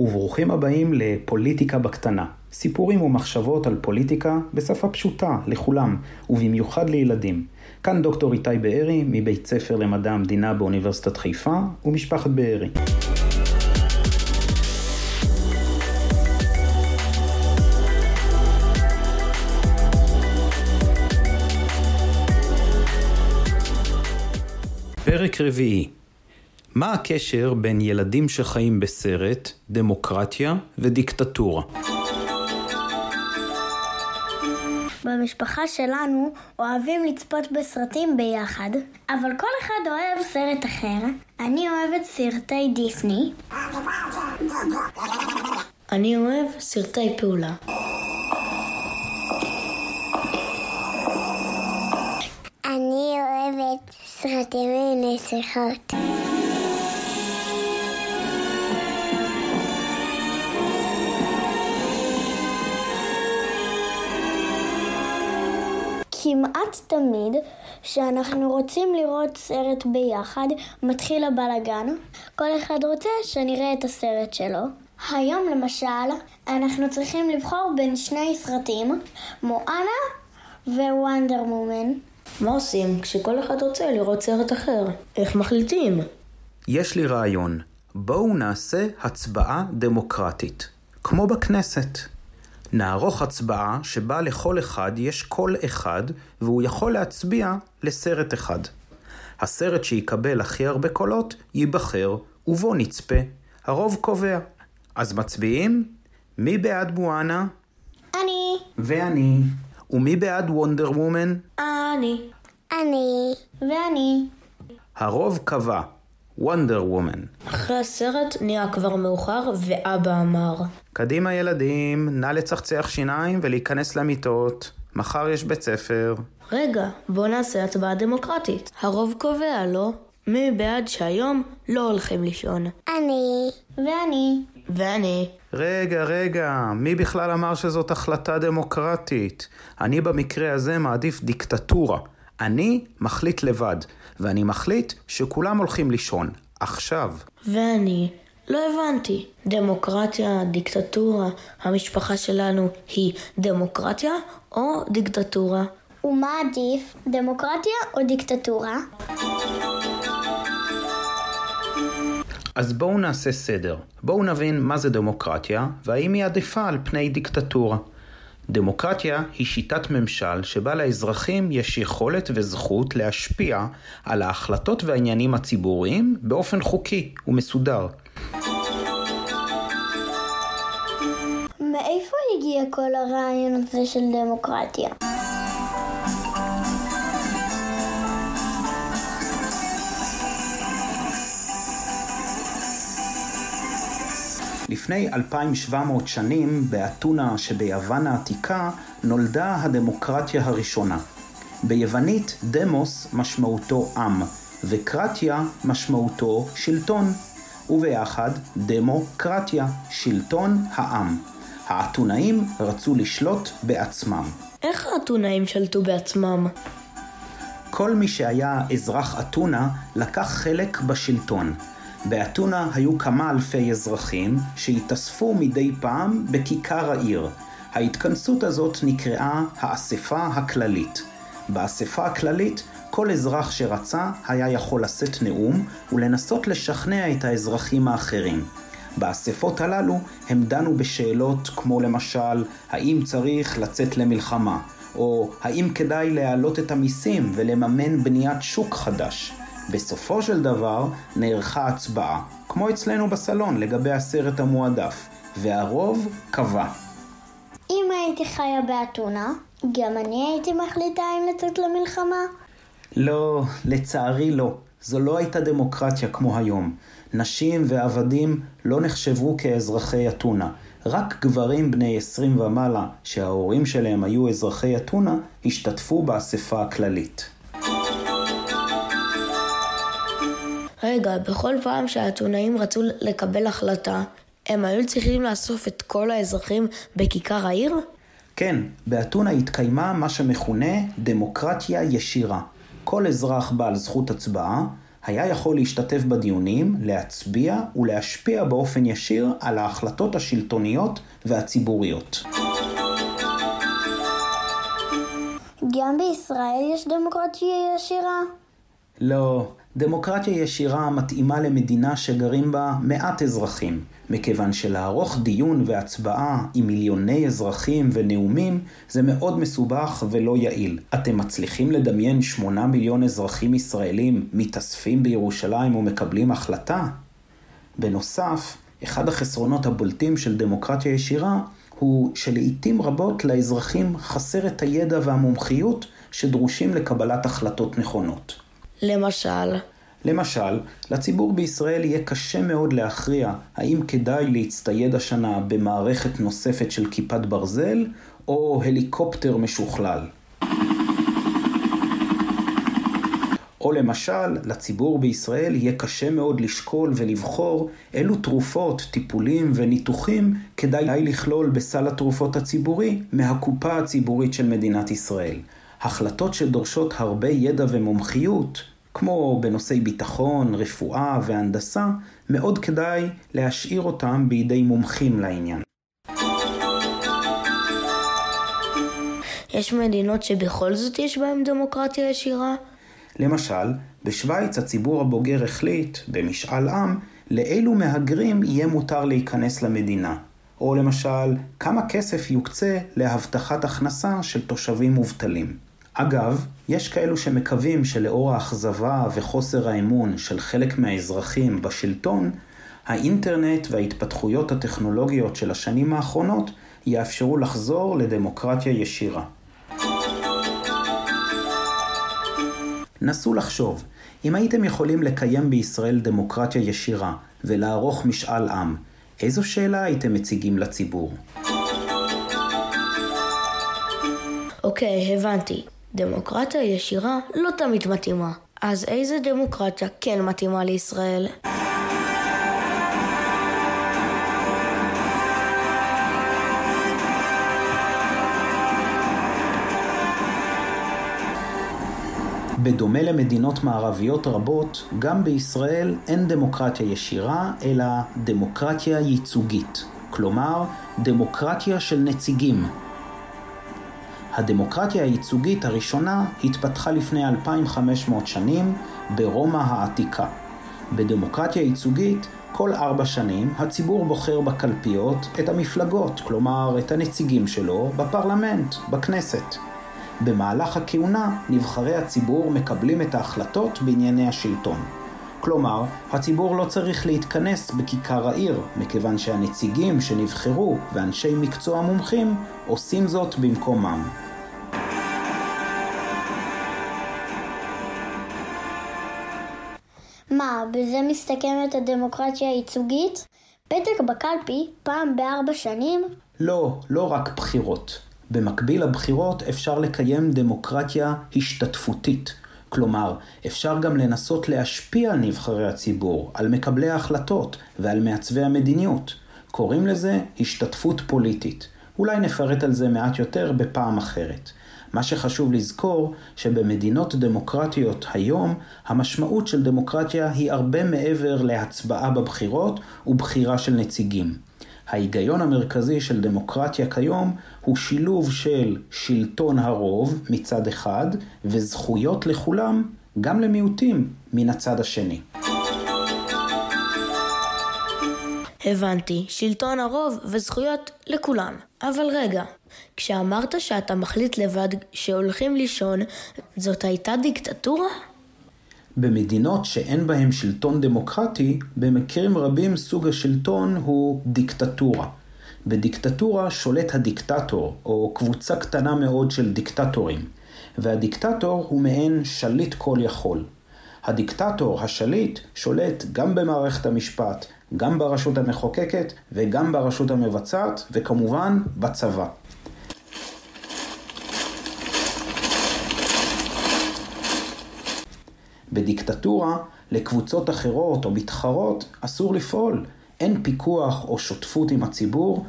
וברוכים הבאים לפוליטיקה בקטנה. סיפורים ומחשבות על פוליטיקה בשפה פשוטה לכולם, ובמיוחד לילדים. כאן דוקטור איתי בארי, מבית ספר למדע המדינה באוניברסיטת חיפה, ומשפחת בארי. פרק רביעי מה הקשר בין ילדים שחיים בסרט, דמוקרטיה ודיקטטורה? במשפחה שלנו אוהבים לצפות בסרטים ביחד, אבל כל אחד אוהב סרט אחר. אני אוהבת סרטי דיסני. אני אוהב סרטי פעולה. אני אוהבת סרטים ונסיכות. כמעט תמיד כשאנחנו רוצים לראות סרט ביחד, מתחיל הבלאגן. כל אחד רוצה שנראה את הסרט שלו. היום למשל, אנחנו צריכים לבחור בין שני סרטים, מואנה ווונדר מומן. מה עושים כשכל אחד רוצה לראות סרט אחר? איך מחליטים? יש לי רעיון. בואו נעשה הצבעה דמוקרטית. כמו בכנסת. נערוך הצבעה שבה לכל אחד יש קול אחד והוא יכול להצביע לסרט אחד. הסרט שיקבל הכי הרבה קולות ייבחר ובו נצפה. הרוב קובע. אז מצביעים? מי בעד מואנה? אני. ואני. ומי בעד וונדר וומן? אני. אני. ואני. הרוב קבע. וונדר וומן. אחרי הסרט נהיה כבר מאוחר ואבא אמר קדימה ילדים, נא לצחצח שיניים ולהיכנס למיטות. מחר יש בית ספר. רגע, בוא נעשה הצבעה דמוקרטית. הרוב קובע, לא? מי בעד שהיום לא הולכים לישון? אני. ואני. ואני. רגע, רגע, מי בכלל אמר שזאת החלטה דמוקרטית? אני במקרה הזה מעדיף דיקטטורה. אני מחליט לבד, ואני מחליט שכולם הולכים לישון. עכשיו. ואני. לא הבנתי. דמוקרטיה, דיקטטורה, המשפחה שלנו היא דמוקרטיה או דיקטטורה? ומה עדיף, דמוקרטיה או דיקטטורה? אז בואו נעשה סדר. בואו נבין מה זה דמוקרטיה, והאם היא עדיפה על פני דיקטטורה. דמוקרטיה היא שיטת ממשל שבה לאזרחים יש יכולת וזכות להשפיע על ההחלטות והעניינים הציבוריים באופן חוקי ומסודר. מאיפה הגיע כל הרעיון הזה של דמוקרטיה? לפני 2,700 שנים, באתונה שביוון העתיקה, נולדה הדמוקרטיה הראשונה. ביוונית דמוס משמעותו עם, וקרטיה משמעותו שלטון, וביחד דמוקרטיה, שלטון העם. האתונאים רצו לשלוט בעצמם. איך האתונאים שלטו בעצמם? כל מי שהיה אזרח אתונה לקח חלק בשלטון. באתונה היו כמה אלפי אזרחים שהתאספו מדי פעם בכיכר העיר. ההתכנסות הזאת נקראה האספה הכללית. באספה הכללית כל אזרח שרצה היה יכול לשאת נאום ולנסות לשכנע את האזרחים האחרים. באספות הללו הם דנו בשאלות כמו למשל, האם צריך לצאת למלחמה, או האם כדאי להעלות את המיסים ולממן בניית שוק חדש. בסופו של דבר נערכה הצבעה, כמו אצלנו בסלון לגבי הסרט המועדף, והרוב קבע. אם הייתי חיה באתונה, גם אני הייתי מחליטה אם לצאת למלחמה? לא, לצערי לא. זו לא הייתה דמוקרטיה כמו היום. נשים ועבדים לא נחשבו כאזרחי אתונה. רק גברים בני 20 ומעלה, שההורים שלהם היו אזרחי אתונה, השתתפו באספה הכללית. רגע, בכל פעם שהאתונאים רצו לקבל החלטה, הם היו צריכים לאסוף את כל האזרחים בכיכר העיר? כן, באתונה התקיימה מה שמכונה דמוקרטיה ישירה. כל אזרח בעל זכות הצבעה, היה יכול להשתתף בדיונים, להצביע ולהשפיע באופן ישיר על ההחלטות השלטוניות והציבוריות. גם בישראל יש דמוקרטיה ישירה? לא, דמוקרטיה ישירה מתאימה למדינה שגרים בה מעט אזרחים, מכיוון שלערוך דיון והצבעה עם מיליוני אזרחים ונאומים זה מאוד מסובך ולא יעיל. אתם מצליחים לדמיין שמונה מיליון אזרחים ישראלים מתאספים בירושלים ומקבלים החלטה? בנוסף, אחד החסרונות הבולטים של דמוקרטיה ישירה הוא שלעיתים רבות לאזרחים חסר את הידע והמומחיות שדרושים לקבלת החלטות נכונות. למשל, למשל, לציבור בישראל יהיה קשה מאוד להכריע האם כדאי להצטייד השנה במערכת נוספת של כיפת ברזל או הליקופטר משוכלל. או למשל, לציבור בישראל יהיה קשה מאוד לשקול ולבחור אילו תרופות, טיפולים וניתוחים כדאי לכלול בסל התרופות הציבורי מהקופה הציבורית של מדינת ישראל. החלטות שדורשות הרבה ידע ומומחיות, כמו בנושאי ביטחון, רפואה והנדסה, מאוד כדאי להשאיר אותם בידי מומחים לעניין. יש מדינות שבכל זאת יש בהן דמוקרטיה ישירה? למשל, בשוויץ הציבור הבוגר החליט, במשאל עם, לאילו מהגרים יהיה מותר להיכנס למדינה. או למשל, כמה כסף יוקצה להבטחת הכנסה של תושבים מובטלים. אגב, יש כאלו שמקווים שלאור האכזבה וחוסר האמון של חלק מהאזרחים בשלטון, האינטרנט וההתפתחויות הטכנולוגיות של השנים האחרונות יאפשרו לחזור לדמוקרטיה ישירה. נסו לחשוב, אם הייתם יכולים לקיים בישראל דמוקרטיה ישירה ולערוך משאל עם, איזו שאלה הייתם מציגים לציבור? אוקיי, הבנתי. דמוקרטיה ישירה לא תמיד מתאימה. אז איזה דמוקרטיה כן מתאימה לישראל? בדומה למדינות מערביות רבות, גם בישראל אין דמוקרטיה ישירה, אלא דמוקרטיה ייצוגית. כלומר, דמוקרטיה של נציגים. הדמוקרטיה הייצוגית הראשונה התפתחה לפני 2500 שנים ברומא העתיקה. בדמוקרטיה ייצוגית, כל ארבע שנים הציבור בוחר בקלפיות את המפלגות, כלומר את הנציגים שלו, בפרלמנט, בכנסת. במהלך הכהונה, נבחרי הציבור מקבלים את ההחלטות בענייני השלטון. כלומר, הציבור לא צריך להתכנס בכיכר העיר, מכיוון שהנציגים שנבחרו ואנשי מקצוע מומחים עושים זאת במקומם. מה, בזה מסתכמת הדמוקרטיה הייצוגית? פתק בקלפי פעם בארבע שנים? לא, לא רק בחירות. במקביל לבחירות אפשר לקיים דמוקרטיה השתתפותית. כלומר, אפשר גם לנסות להשפיע על נבחרי הציבור, על מקבלי ההחלטות ועל מעצבי המדיניות. קוראים לזה השתתפות פוליטית. אולי נפרט על זה מעט יותר בפעם אחרת. מה שחשוב לזכור, שבמדינות דמוקרטיות היום, המשמעות של דמוקרטיה היא הרבה מעבר להצבעה בבחירות ובחירה של נציגים. ההיגיון המרכזי של דמוקרטיה כיום הוא שילוב של שלטון הרוב מצד אחד וזכויות לכולם, גם למיעוטים, מן הצד השני. הבנתי, שלטון הרוב וזכויות לכולם. אבל רגע, כשאמרת שאתה מחליט לבד שהולכים לישון, זאת הייתה דיקטטורה? במדינות שאין בהן שלטון דמוקרטי, במקרים רבים סוג השלטון הוא דיקטטורה. בדיקטטורה שולט הדיקטטור, או קבוצה קטנה מאוד של דיקטטורים, והדיקטטור הוא מעין שליט כל יכול. הדיקטטור, השליט, שולט גם במערכת המשפט, גם ברשות המחוקקת וגם ברשות המבצעת, וכמובן בצבא. בדיקטטורה, לקבוצות אחרות או מתחרות אסור לפעול. אין פיקוח או שותפות עם הציבור,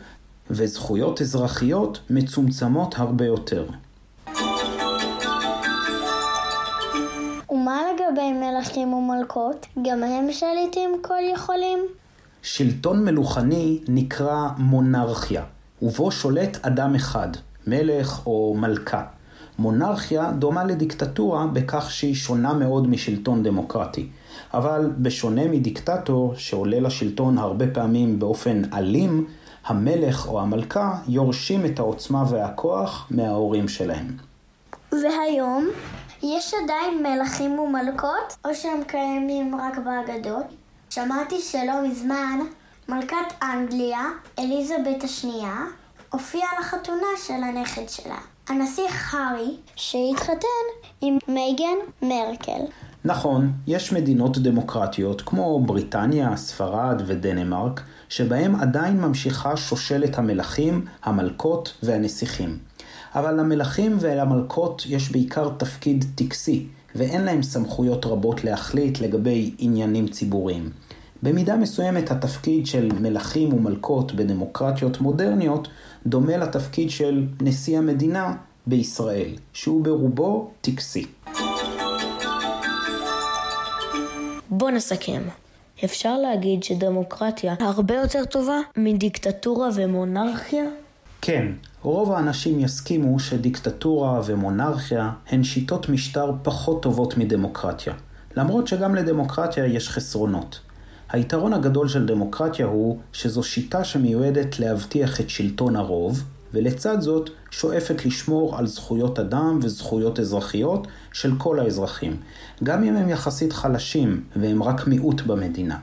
וזכויות אזרחיות מצומצמות הרבה יותר. ומה לגבי מלכים ומלכות? גם הם שליטים כל יכולים? שלטון מלוכני נקרא מונרכיה, ובו שולט אדם אחד, מלך או מלכה. מונרכיה דומה לדיקטטורה בכך שהיא שונה מאוד משלטון דמוקרטי. אבל בשונה מדיקטטור שעולה לשלטון הרבה פעמים באופן אלים, המלך או המלכה יורשים את העוצמה והכוח מההורים שלהם. והיום, יש עדיין מלכים ומלכות, או שהם קיימים רק באגדות? שמעתי שלא מזמן, מלכת אנגליה, אליזבת השנייה, הופיעה לחתונה של הנכד שלה, הנסיך הארי, שהתחתן עם מייגן מרקל. נכון, יש מדינות דמוקרטיות כמו בריטניה, ספרד ודנמרק, שבהם עדיין ממשיכה שושלת המלכים, המלכות והנסיכים. אבל למלכים ולמלכות יש בעיקר תפקיד טקסי, ואין להם סמכויות רבות להחליט לגבי עניינים ציבוריים. במידה מסוימת התפקיד של מלכים ומלכות בדמוקרטיות מודרניות דומה לתפקיד של נשיא המדינה בישראל, שהוא ברובו טקסי. בוא נסכם. אפשר להגיד שדמוקרטיה הרבה יותר טובה מדיקטטורה ומונרכיה? כן, רוב האנשים יסכימו שדיקטטורה ומונרכיה הן שיטות משטר פחות טובות מדמוקרטיה, למרות שגם לדמוקרטיה יש חסרונות. היתרון הגדול של דמוקרטיה הוא שזו שיטה שמיועדת להבטיח את שלטון הרוב, ולצד זאת שואפת לשמור על זכויות אדם וזכויות אזרחיות של כל האזרחים, גם אם הם יחסית חלשים והם רק מיעוט במדינה.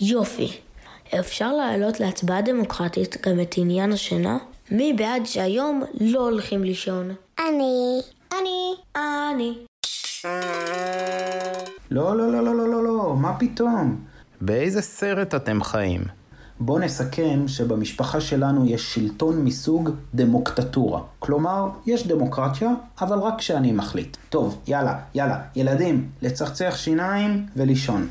יופי. אפשר להעלות להצבעה דמוקרטית גם את עניין השינה? מי בעד שהיום לא הולכים לישון? אני. אני. אני. לא, לא, לא, לא, לא, לא, לא, מה פתאום? באיזה סרט אתם חיים? בואו נסכם שבמשפחה שלנו יש שלטון מסוג דמוקטטורה. כלומר, יש דמוקרטיה, אבל רק כשאני מחליט. טוב, יאללה, יאללה, ילדים, לצחצח שיניים ולישון.